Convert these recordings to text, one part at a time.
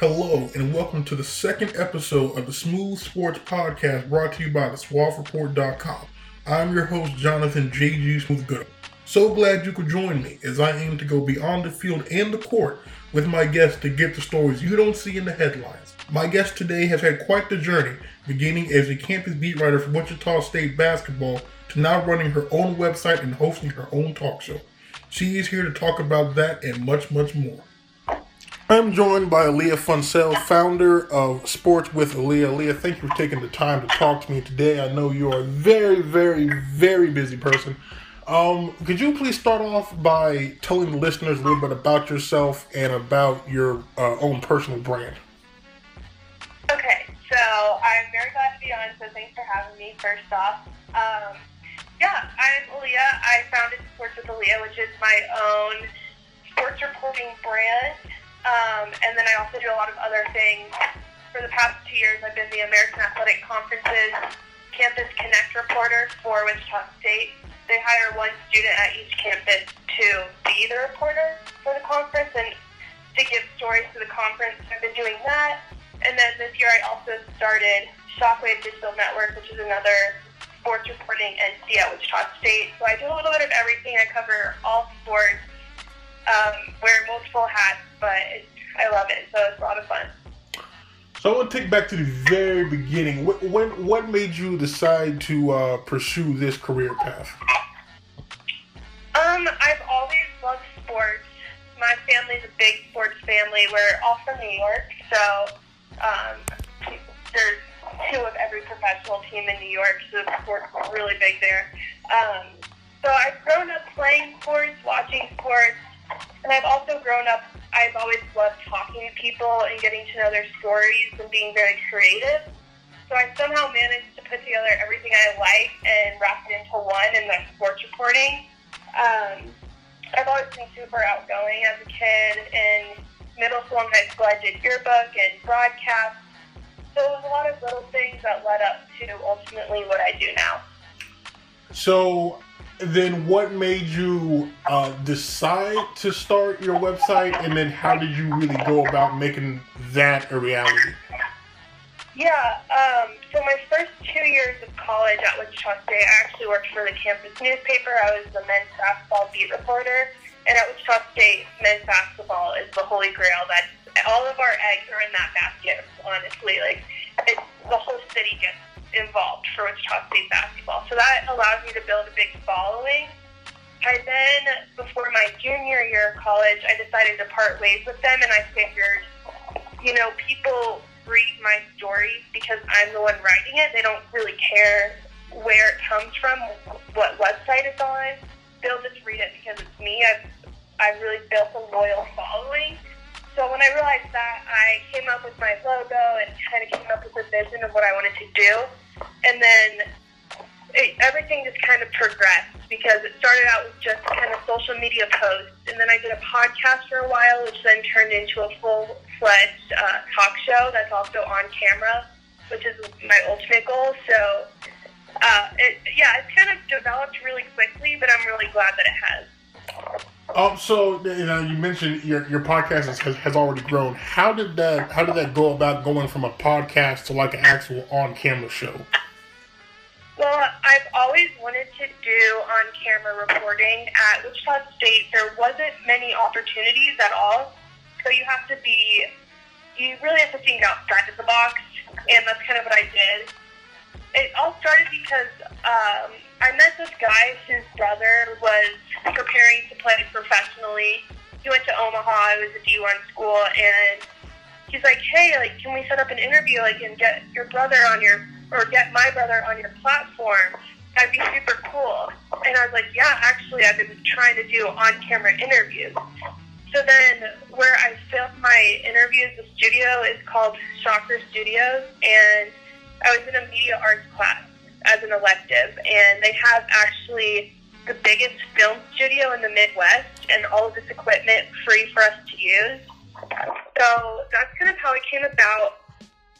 Hello, and welcome to the second episode of the Smooth Sports Podcast brought to you by the I'm your host, Jonathan J.G. Smooth. So glad you could join me as I aim to go beyond the field and the court with my guests to get the stories you don't see in the headlines. My guest today has had quite the journey, beginning as a campus beat writer for Wichita State basketball to now running her own website and hosting her own talk show. She is here to talk about that and much, much more. I'm joined by Aaliyah Funschelle, founder of Sports with Aaliyah. Aaliyah, thank you for taking the time to talk to me today. I know you're a very, very, very busy person. Um, could you please start off by telling the listeners a little bit about yourself and about your uh, own personal brand? Okay, so I'm very glad to be on, so thanks for having me first off. Um, yeah, I'm Aaliyah. I founded Sports with Aaliyah, which is my own sports reporting brand. Um, and then I also do a lot of other things. For the past two years, I've been the American Athletic Conference's Campus Connect reporter for Wichita State. They hire one student at each campus to be the reporter for the conference and to give stories to the conference. I've been doing that. And then this year, I also started Shockwave Digital Network, which is another sports reporting entity at Wichita State. So I do a little bit of everything. I cover all sports um, wear multiple hats, but it, I love it. So it's a lot of fun. So I want to take back to the very beginning. What when what made you decide to uh, pursue this career path? Um, I've always loved sports. My family's a big sports family. We're all from New York, so um, there's two of every professional team in New York, so the sports really big there. Um, so I've grown up playing sports, watching sports, and I've also grown up, I've always loved talking to people and getting to know their stories and being very creative. So I somehow managed to put together everything I like and wrap it into one in my sports reporting. Um, I've always been super outgoing as a kid. In middle school and high school, I did yearbook and broadcast. So it was a lot of little things that led up to ultimately what I do now. So then what made you uh, decide to start your website? And then how did you really go about making that a reality? Yeah um, so my first two years of college at wichita state i actually worked for the campus newspaper. I was the men's basketball beat reporter. And at wichita state men's basketball is the holy grail. That all of our eggs are in that basket honestly. Like the whole city gets involved for Wichita State basketball. So that allowed me to build a big following. I then, before my junior year of college, I decided to part ways with them, and I figured, you know, people read my stories because I'm the one writing it. They don't really care where it comes from, what website it's on. They'll just read it because it's me. I've I've really built a loyal following. So when I realized that, I came up with my logo and kind of came up with a vision of what I wanted to do. And then it, everything just kind of progressed because it started out with just kind of social media posts. And then I did a podcast for a while, which then turned into a full fledged uh, talk show that's also on camera, which is my ultimate goal. So, uh, it, yeah, it's kind of developed really quickly, but I'm really glad that it has. Um, so you know, you mentioned your your podcast has, has already grown. How did that How did that go about going from a podcast to like an actual on camera show? Well, I've always wanted to do on camera reporting at Wichita State. There wasn't many opportunities at all, so you have to be you really have to think outside of the box, and that's kind of what I did. It all started because um, I met this guy whose brother was preparing to play professionally. He went to Omaha. It was a D1 school, and he's like, "Hey, like, can we set up an interview, like, and get your brother on your or get my brother on your platform? That'd be super cool." And I was like, "Yeah, actually, I've been trying to do on-camera interviews." So then, where I filmed my interviews, the studio is called Shocker Studios, and I was in a media arts class as an elective, and they have actually the biggest film studio in the Midwest and all of this equipment free for us to use. So that's kind of how it came about.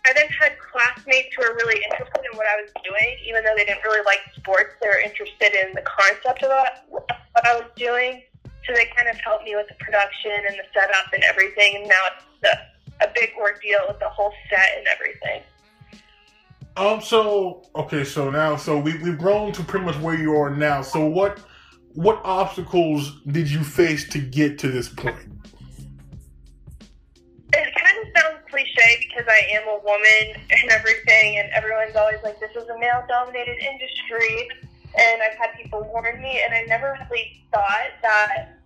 I then had classmates who were really interested in what I was doing, even though they didn't really like sports. They were interested in the concept of what I was doing. So they kind of helped me with the production and the setup and everything. And now it's the a big ordeal with the whole set and everything. Um. So okay. So now, so we we've grown to pretty much where you are now. So what what obstacles did you face to get to this point? Cliche because I am a woman and everything, and everyone's always like, "This is a male-dominated industry," and I've had people warn me, and I never really thought that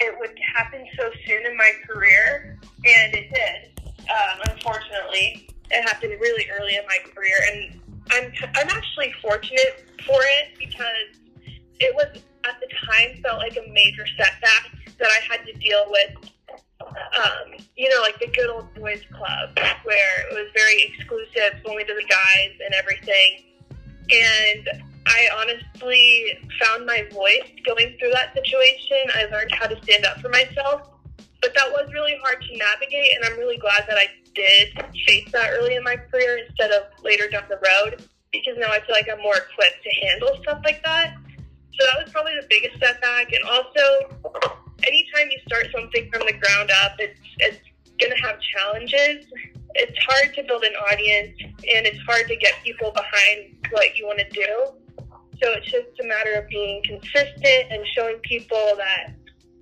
it would happen so soon in my career, and it did. Um, unfortunately, it happened really early in my career, and I'm I'm actually fortunate for it because it was at the time felt like a major setback that I had to deal with. Um, you know, like the good old boys club where it was very exclusive, only to the guys and everything. And I honestly found my voice going through that situation. I learned how to stand up for myself. But that was really hard to navigate, and I'm really glad that I did face that early in my career instead of later down the road because now I feel like I'm more equipped to handle stuff like that. So that was probably the biggest setback. And also, anytime you start something from the ground up, it's, it's going to have challenges. It's hard to build an audience, and it's hard to get people behind what you want to do. So it's just a matter of being consistent and showing people that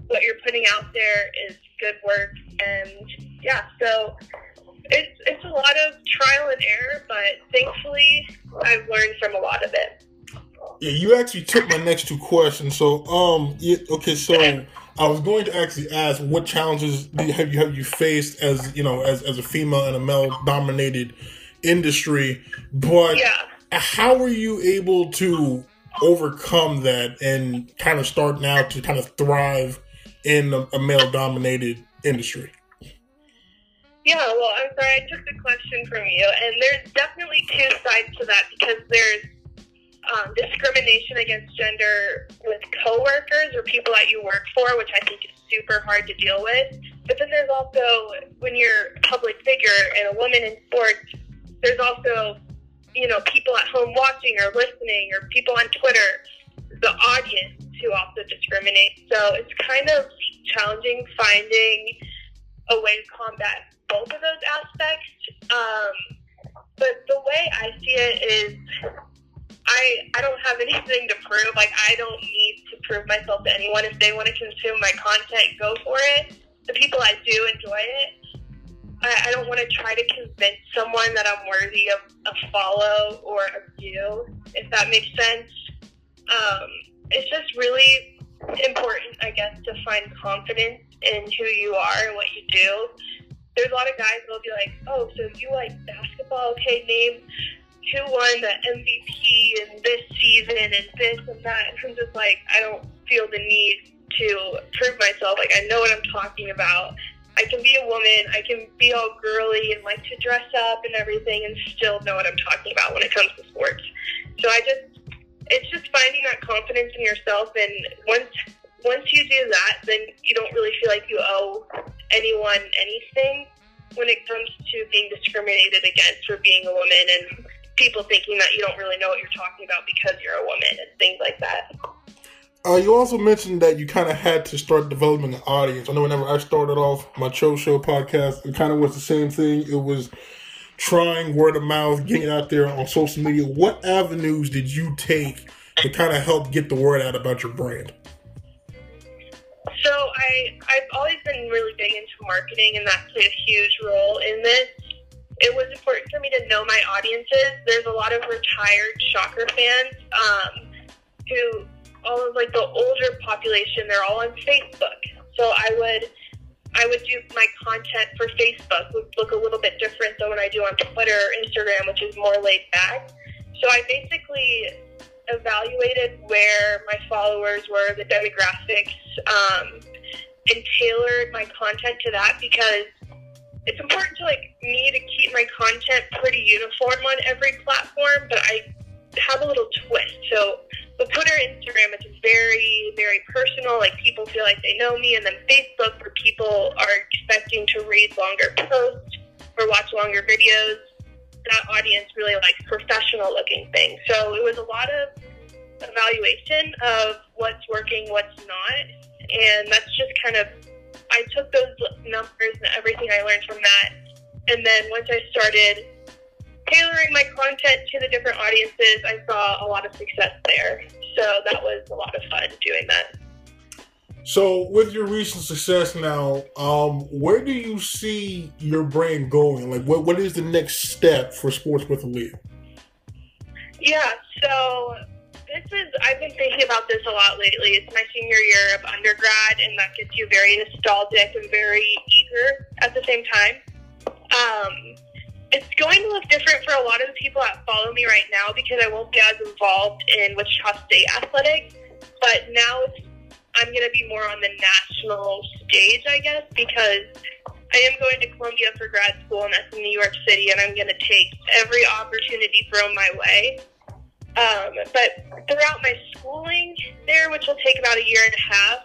what you're putting out there is good work. And yeah, so it's it's a lot of trial and error, but thankfully I've learned from a lot of it. Yeah, you actually took my next two questions. So, um, yeah, okay, so I was going to actually ask what challenges have you have you faced as you know as as a female in a male dominated industry, but yeah. how were you able to overcome that and kind of start now to kind of thrive in a, a male dominated industry? Yeah, well, I'm sorry, I took the question from you, and there's definitely two sides to that because there's um, discrimination against gender with coworkers or people that you work for, which I think is super hard to deal with. But then there's also when you're a public figure and a woman in sports, there's also you know people at home watching or listening or people on Twitter, the audience who also discriminate. So it's kind of challenging finding a way to combat both of those aspects. Um, but the way I see it is I I don't have anything to prove. Like I don't need to prove myself to anyone. If they want to consume my content, go for it. The people I do enjoy it. I, I don't want to try to convince someone that I'm worthy of a follow or a view, if that makes sense. Um, it's just really important, I guess, to find confidence in who you are and what you do. There's a lot of guys that'll be like, "Oh, so you like basketball? Okay, name who won the MVP in this season and this and that. And I'm just like, I don't feel the need to prove myself. Like, I know what I'm talking about. I can be a woman, I can be all girly and like to dress up and everything and still know what I'm talking about when it comes to sports. So I just, it's just finding that confidence in yourself. And once, once you do that, then you don't really feel like you owe anyone anything when it comes to being discriminated against for being a woman and people thinking that you don't really know what you're talking about because you're a woman and things like that. Uh, you also mentioned that you kind of had to start developing an audience. I know whenever I started off my Cho Show podcast, it kind of was the same thing. It was trying word of mouth, getting out there on social media. What avenues did you take to kind of help get the word out about your brand? So I I've always been really big into marketing, and that played a huge role in this it was important for me to know my audiences. There's a lot of retired Shocker fans um, who, all of like the older population, they're all on Facebook. So I would, I would do my content for Facebook would look a little bit different than when I do on Twitter or Instagram, which is more laid back. So I basically evaluated where my followers were, the demographics, um, and tailored my content to that because it's important to like me to keep my content pretty uniform on every platform, but I have a little twist. So with Twitter, Instagram, it's very, very personal. Like people feel like they know me, and then Facebook, where people are expecting to read longer posts or watch longer videos. That audience really likes professional looking things. So it was a lot of evaluation of what's working, what's not, and that's just kind of I took those numbers and everything I learned from that and then once I started tailoring my content to the different audiences, I saw a lot of success there. So that was a lot of fun doing that. So, with your recent success now, um, where do you see your brand going? Like, what what is the next step for Sports with Aaliyah? Yeah, so this is I've been thinking about this a lot lately. It's my senior year of undergrad, and that gets you very nostalgic and very eager at the same time. Um, it's going to look different for a lot of the people that follow me right now because I won't be as involved in Wichita State athletics. But now I'm going to be more on the national stage, I guess, because I am going to Columbia for grad school, and that's in New York City, and I'm going to take every opportunity thrown my way. Um, but throughout my schooling there, which will take about a year and a half,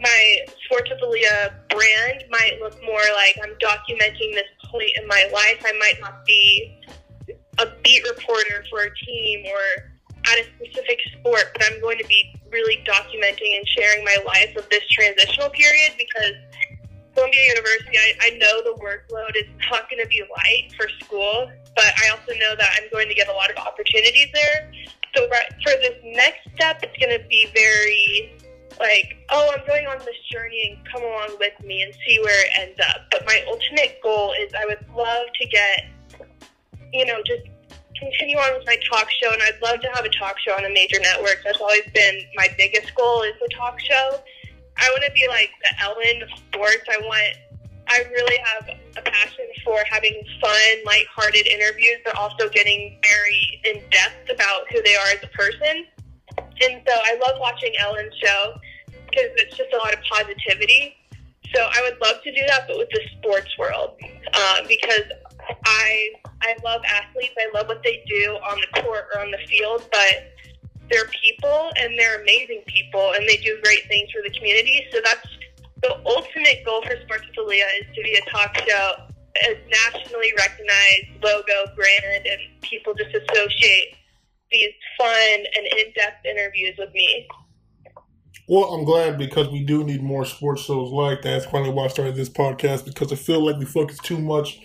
my Aaliyah brand might look more like I'm documenting this point in my life. I might not be a beat reporter for a team or at a specific sport, but I'm going to be really documenting and sharing my life of this transitional period because Columbia University, I, I know the workload is not going to be light for school, but I also know that I'm going to get a lot of opportunities there. So for this next step, it's going to be very like, oh, I'm going on this journey and come along with me and see where it ends up. But my ultimate goal is I would love to get, you know, just continue on with my talk show, and I'd love to have a talk show on a major network. That's always been my biggest goal is the talk show. I want to be like the Ellen sports. I want, I really have a passion for having fun, lighthearted interviews, but also getting very in depth about who they are as a person. And so I love watching Ellen's show because it's just a lot of positivity. So I would love to do that, but with the sports world, uh, because I I love athletes. I love what they do on the court or on the field, but they're people and they're amazing people and they do great things for the community. So that's the ultimate goal for Sports with Aaliyah is to be a talk show, a nationally recognized logo, brand, and people just associate these fun and in-depth interviews with me. Well, I'm glad because we do need more sports shows like that. That's finally why I started this podcast because I feel like we focus too much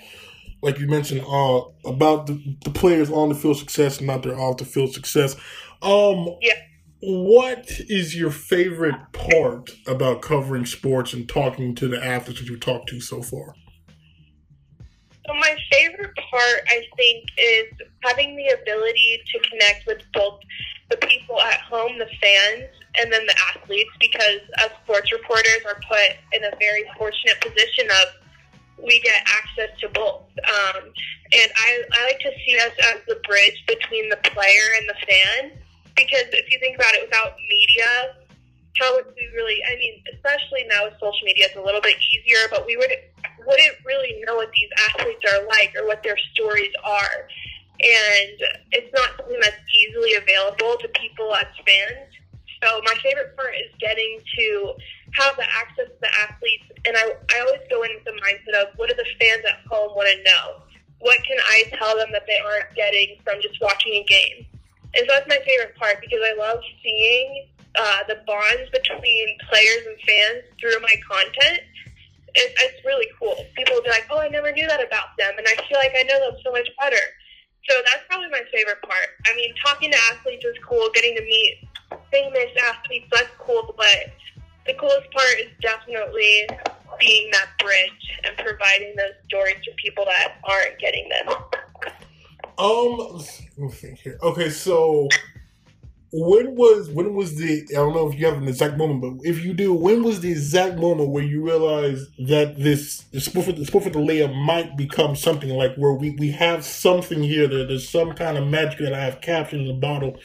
like you mentioned, uh, about the, the players on the field success not their off the field success. Um, yeah. What is your favorite part about covering sports and talking to the athletes that you've talked to so far? So my favorite part, I think, is having the ability to connect with both the people at home, the fans, and then the athletes, because as sports reporters are put in a very fortunate position of we get access to both. Um, and I, I like to see us as the bridge between the player and the fan because if you think about it, without media, how would we really? I mean, especially now with social media, it's a little bit easier, but we would wouldn't really know what these athletes are like or what their stories are, and it's not something that's easily available to people as fans. So my favorite part is getting to have the access to the athletes, and I, I always go in with the mindset of what do the fans at home want to know? What can I tell them that they aren't getting from just watching a game? And so that's my favorite part because I love seeing uh, the bonds between players and fans through my content. It, it's really cool. People will be like, "Oh, I never knew that about them," and I feel like I know them so much better. So that's probably my favorite part. I mean, talking to athletes is cool. Getting to meet famous athletes, that's cool. But the coolest part is definitely being that bridge and providing those stories to people that aren't getting them. Um, let me think here. Okay, so when was when was the I don't know if you have an exact moment, but if you do, when was the exact moment where you realized that this the sport for the sport for the layer might become something like where we, we have something here that there's some kind of magic that I have captured in the bottle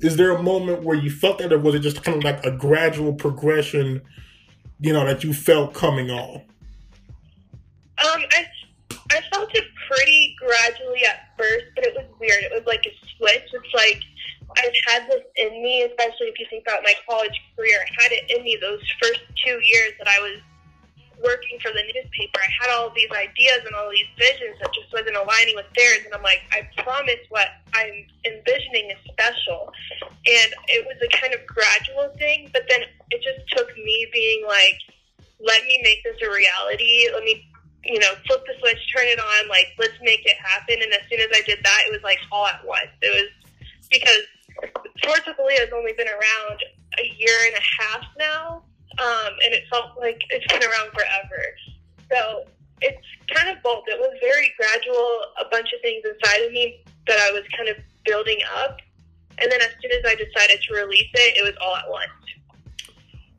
is there a moment where you felt that, or was it just kind of like a gradual progression, you know, that you felt coming on? Um, I, I felt it pretty gradually at first, but it was weird. It was like a switch. It's like I've had this in me, especially if you think about my college career. I had it in me those first two years that I was working for the newspaper, I had all these ideas and all these visions that just wasn't aligning with theirs. And I'm like, I promise what I'm envisioning is special. And it was a kind of gradual thing, but then it just took me being like, let me make this a reality. Let me you know, flip the switch, turn it on, like let's make it happen. And as soon as I did that, it was like all at once. It was because Has only been around a year and a half now, um, and it felt like it's been around forever. So it's kind of both. It was very gradual, a bunch of things inside of me that I was kind of building up. And then as soon as I decided to release it, it was all at once.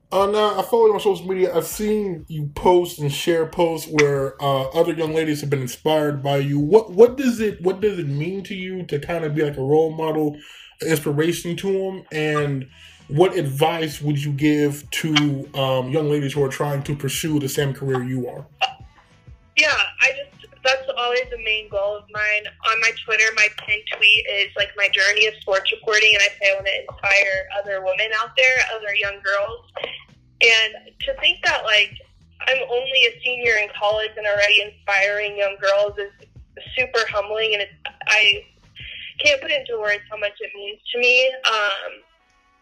Uh, now I follow you on social media. I've seen you post and share posts where uh, other young ladies have been inspired by you. What what does it what does it mean to you to kind of be like a role model, inspiration to them? And what advice would you give to um, young ladies who are trying to pursue the same career you are? Yeah, I just that's always the main goal of mine. On my Twitter, my pinned tweet is like my journey of sports reporting, and I say I want to inspire other women out there, other young girls. And to think that like I'm only a senior in college and already inspiring young girls is super humbling, and it's, I can't put into words how much it means to me. Um,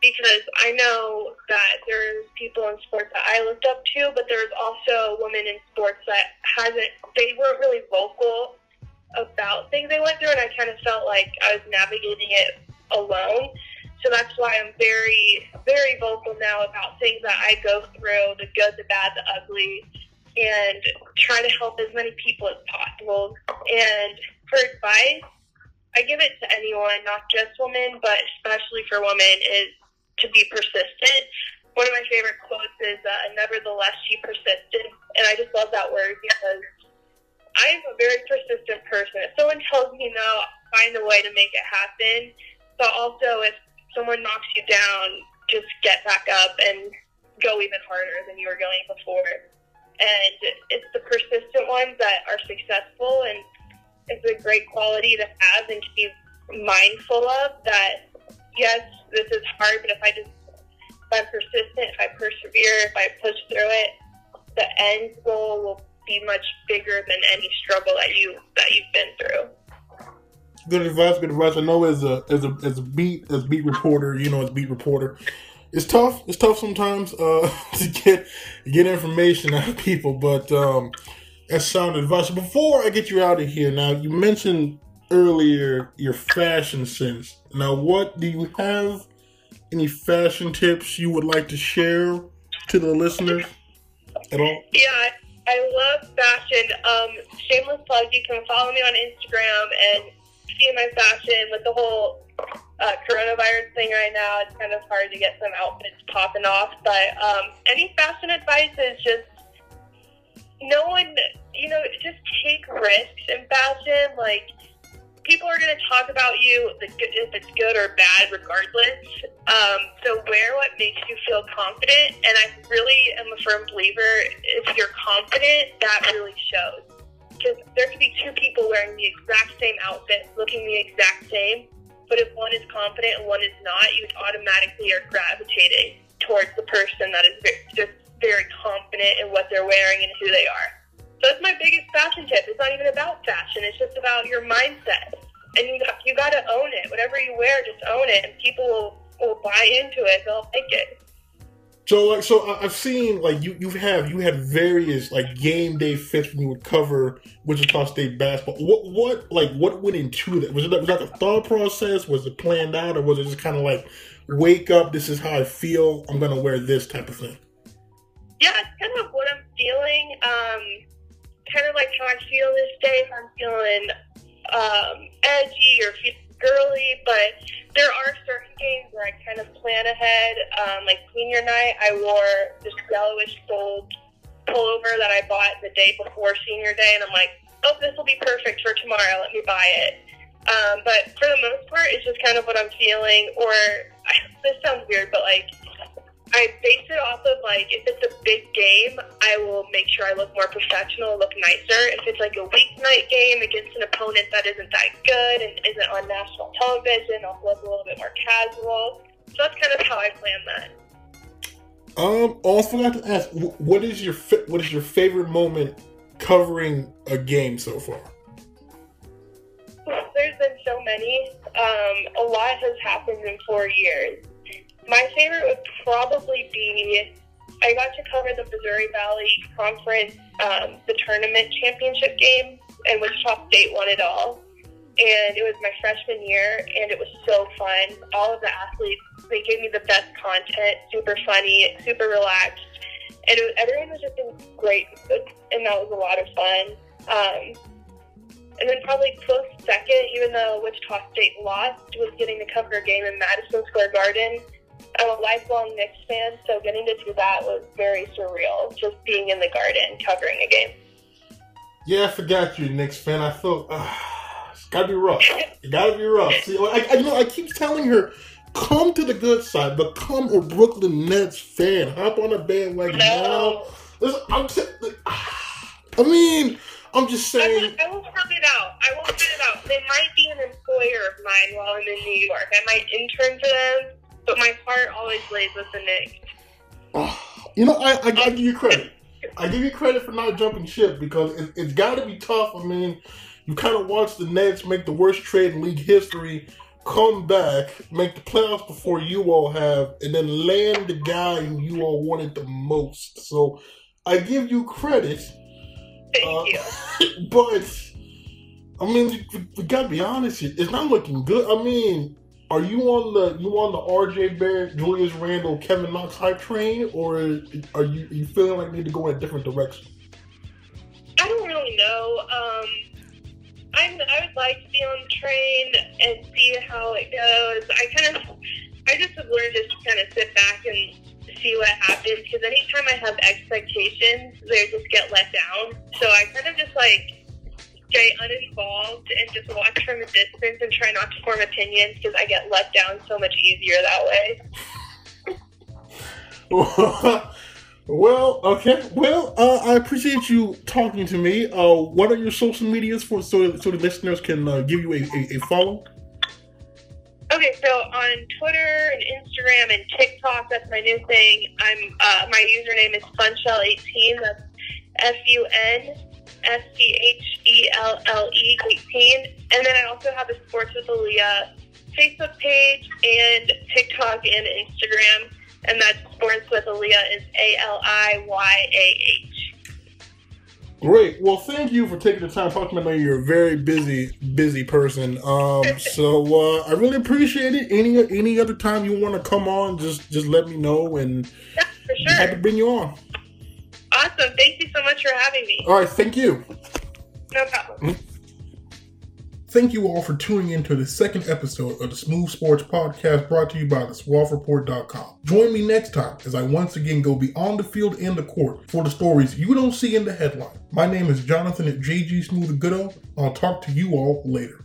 because I know that there's people in sports that I looked up to, but there's also women in sports that hasn't they weren't really vocal about things they went through, and I kind of felt like I was navigating it alone. So that's why I'm very, very vocal now about things that I go through, the good, the bad, the ugly, and try to help as many people as possible. And for advice, I give it to anyone, not just women, but especially for women, is to be persistent. One of my favorite quotes is, uh, nevertheless, she persisted. And I just love that word because I'm a very persistent person. If someone tells me no, find a way to make it happen. But also, if someone knocks you down, just get back up and go even harder than you were going before. And it's the persistent ones that are successful, and it's a great quality to have and to be mindful of that yes, this is hard, but if I just if I'm persistent, if I persevere, if I push through it, the end goal will be much bigger than any struggle that you that you've been through. Good advice, good advice. I know as a as a as a beat as beat reporter, you know, as beat reporter, it's tough. It's tough sometimes uh, to get get information out of people, but um, that's sound advice. Before I get you out of here, now you mentioned earlier your fashion sense. Now, what do you have? Any fashion tips you would like to share to the listeners at all? Yeah, I love fashion. Um, shameless plug, you can follow me on Instagram and see my fashion with the whole uh, coronavirus thing right now. It's kind of hard to get some outfits popping off, but um, any fashion advice is just no one, you know, just take risks in fashion. Like, people are going to talk about you if it's good or bad, regardless. Um, so wear what makes you feel confident. And I really am a firm believer if you're confident, that really shows. Because there could be two people wearing the exact same outfit, looking the exact same, but if one is confident and one is not, you automatically are gravitating towards the person that is just very confident in what they're wearing and who they are. So that's my biggest fashion tip. It's not even about fashion. It's just about your mindset. And you got, you got to own it. Whatever you wear, just own it, and people will, will buy into it. They'll like it. So like so I've seen like you you have you had various like game day fits when you would cover Wichita State basketball. What what like what went into that? Was it was that a thought process? Was it planned out, or was it just kind of like wake up? This is how I feel. I'm gonna wear this type of thing. Yeah, it's kind of what I'm feeling. Um, kind of like how I feel this day. If I'm feeling um, edgy or feeling girly, but there are certain games where I kind of plan ahead. Um, like senior night, I wore this yellowish gold pullover that I bought the day before senior day, and I'm like, oh, this will be perfect for tomorrow. Let me buy it. Um, but for the most part, it's just kind of what I'm feeling. Or this sounds weird, but like I base it off of like if it's a big game, I will make sure I look more professional, look nicer. If it's like a weeknight game against an opponent that isn't that good and isn't on national television, I'll look a little bit more casual. So that's kind of how I plan that. Um, also forgot to ask, what is your what is your favorite moment covering a game so far? There's been so many. Um, a lot has happened in four years. My favorite would probably be I got to cover the Missouri Valley Conference um, the tournament championship game, and Wichita State won it all. And it was my freshman year, and it was so fun. All of the athletes, they gave me the best content, super funny, super relaxed. And it, everyone was just in great mood, and that was a lot of fun. Um, and then probably close second, even though Wichita State lost, was getting to cover a game in Madison Square Garden. I'm a lifelong Knicks fan, so getting to do that was very surreal, just being in the garden covering a game. Yeah, I forgot you're Knicks fan. I thought, uh, it's gotta be rough. It gotta be rough. See, I, I, you know, I keep telling her, come to the good side, become a Brooklyn Nets fan. Hop on a bandwagon no. now. Listen, I'm t- I mean, I'm just saying. I will, I will cut it out. I will cut it out. They might be an employer of mine while I'm in New York. I might intern for them, but my heart always lays with the Knicks. Oh, you know, I, I, I give you credit. I give you credit for not jumping ship because it, it's got to be tough. I mean, you kind of watch the Nets make the worst trade in league history, come back, make the playoffs before you all have, and then land the guy who you all wanted the most. So I give you credit. Thank uh, you. but I mean, we, we, gotta be honest. It's not looking good. I mean, are you on the you on the R.J. Barrett, Julius Randle, Kevin Knox hype train, or are you are you feeling like you need to go in a different direction? I don't really know. Um, I'm, I would like to be on the train and see how it goes. I kind of, I just have learned just to kind of sit back and see what happens because anytime I have expectations, they just get let down. So I kind of just like stay uninvolved and just watch from a distance and try not to form opinions because I get let down so much easier that way. well, okay. Well, uh, I appreciate you talking to me. Uh, what are your social medias for so so the listeners can uh, give you a, a, a, follow? Okay, so on Twitter and Instagram and TikTok, that's my new thing. I'm uh, my username is Funschelle18. That's F U N S C H E L L E 18. And then I also have a Sports with Aaliyah Facebook page and TikTok and Instagram. And that's Sports with Aaliyah is A L I Y A H. Great. Well, thank you for taking the time talking to me. You're a very busy, busy person. Um, so uh, I really appreciate it. Any any other time you want to come on, just just let me know, and yeah, for sure. happy to bring you on. Awesome. Thank you so much for having me. All right. Thank you. No problem. Mm. Thank you all for tuning in to the second episode of the Smooth Sports Podcast brought to you by the SWAFreport.com. Join me next time as I once again go beyond the field and the court for the stories you don't see in the headline. My name is Jonathan at JG Smooth Goodo. I'll talk to you all later.